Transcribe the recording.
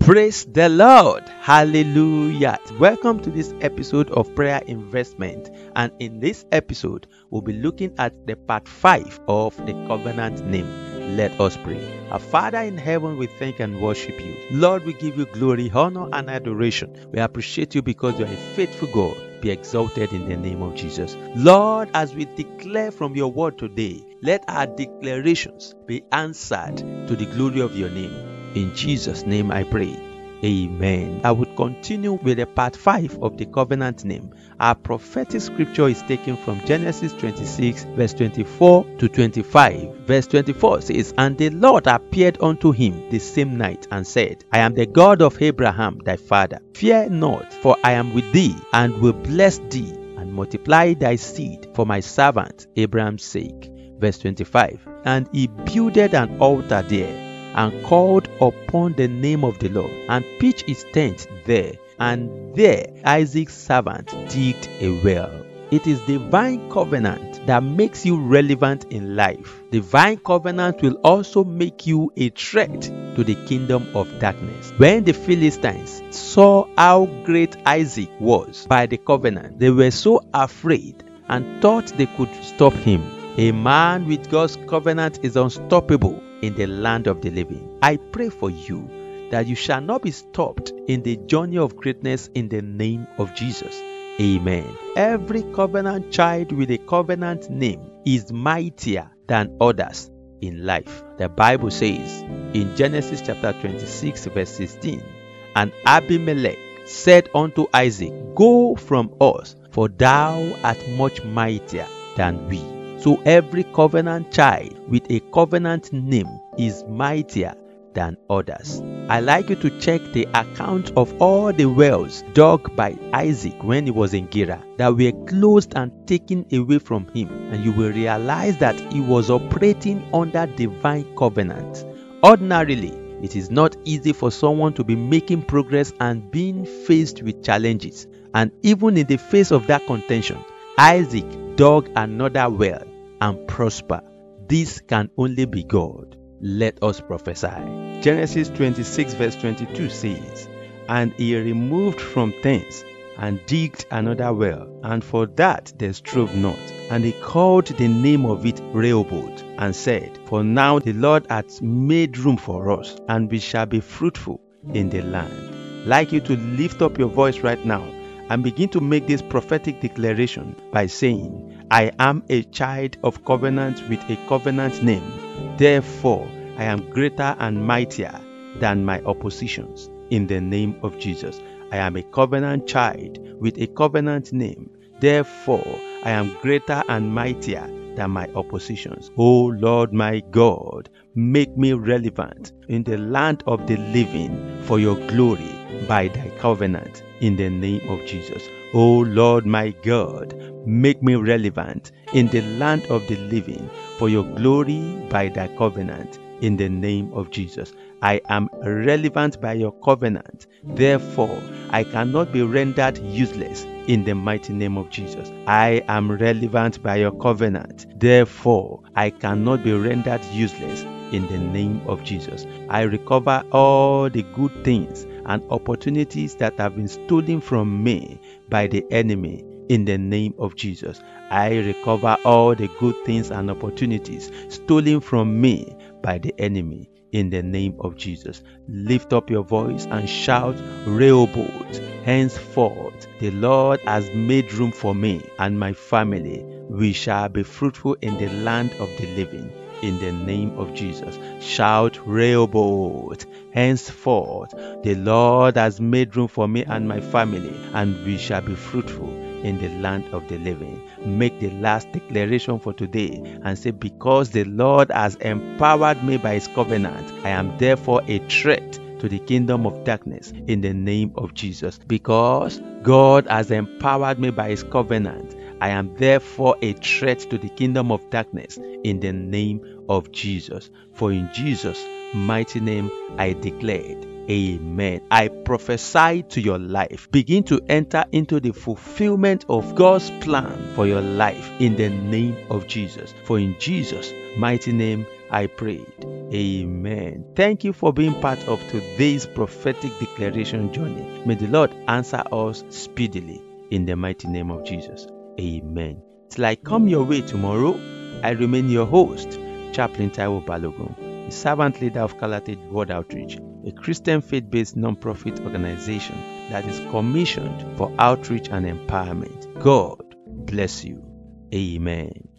Praise the Lord. Hallelujah. Welcome to this episode of Prayer Investment. And in this episode, we'll be looking at the part 5 of the covenant name. Let us pray. Our Father in heaven, we thank and worship you. Lord, we give you glory, honor, and adoration. We appreciate you because you are a faithful God. Be exalted in the name of Jesus. Lord, as we declare from your word today, let our declarations be answered to the glory of your name. In Jesus' name I pray. Amen. I would continue with the part 5 of the covenant name. Our prophetic scripture is taken from Genesis 26, verse 24 to 25. Verse 24 says, And the Lord appeared unto him the same night and said, I am the God of Abraham thy father. Fear not, for I am with thee, and will bless thee, and multiply thy seed for my servant Abraham's sake. Verse 25 And he builded an altar there and called upon the name of the Lord and pitched his tent there. And there Isaac's servant digged a well. It is divine covenant that makes you relevant in life. Divine covenant will also make you a threat to the kingdom of darkness. When the Philistines saw how great Isaac was by the covenant, they were so afraid and thought they could stop him. A man with God's covenant is unstoppable in the land of the living. I pray for you that you shall not be stopped in the journey of greatness in the name of Jesus. Amen. Every covenant child with a covenant name is mightier than others in life. The Bible says in Genesis chapter 26, verse 16, And Abimelech said unto Isaac, Go from us, for thou art much mightier than we. So every covenant child with a covenant name is mightier than others. I like you to check the account of all the wells dug by Isaac when he was in Gerar that were closed and taken away from him, and you will realize that he was operating under divine covenant. Ordinarily, it is not easy for someone to be making progress and being faced with challenges. And even in the face of that contention, Isaac dug another well and prosper. This can only be God. Let us prophesy. Genesis 26, verse 22 says, And he removed from thence and digged another well, and for that they strove not. And he called the name of it Rehoboth, and said, For now the Lord hath made room for us, and we shall be fruitful in the land. Like you to lift up your voice right now and begin to make this prophetic declaration by saying, I am a child of covenant with a covenant name. Therefore, I am greater and mightier than my oppositions. In the name of Jesus, I am a covenant child with a covenant name. Therefore, I am greater and mightier than my oppositions. O Lord my God, make me relevant in the land of the living for your glory by thy covenant in the name of Jesus. O Lord my God, make me relevant in the land of the living for your glory by thy covenant in the name of Jesus. I am relevant by your covenant. Therefore, I cannot be rendered useless in the mighty name of Jesus. I am relevant by your covenant. Therefore, I cannot be rendered useless in the name of Jesus. I recover all the good things and opportunities that have been stolen from me by the enemy in the name of Jesus. I recover all the good things and opportunities stolen from me by the enemy in the name of Jesus. Lift up your voice and shout, Rehoboth. Henceforth, the Lord has made room for me and my family. We shall be fruitful in the land of the living. In the name of Jesus. Shout, Rehoboth. Henceforth, the Lord has made room for me and my family, and we shall be fruitful in the land of the living. Make the last declaration for today and say, Because the Lord has empowered me by his covenant, I am therefore a threat to the kingdom of darkness in the name of Jesus. Because God has empowered me by his covenant, I am therefore a threat to the kingdom of darkness in the name of Jesus. For in Jesus' mighty name I declared. Amen. I prophesy to your life. Begin to enter into the fulfillment of God's plan for your life in the name of Jesus. For in Jesus' mighty name I prayed. Amen. Thank you for being part of today's prophetic declaration journey. May the Lord answer us speedily in the mighty name of Jesus. Amen. Till I come your way tomorrow, I remain your host, Chaplain Taiwo Balogun, the servant leader of Calated World Outreach, a Christian faith based non-profit organization that is commissioned for outreach and empowerment. God bless you. Amen.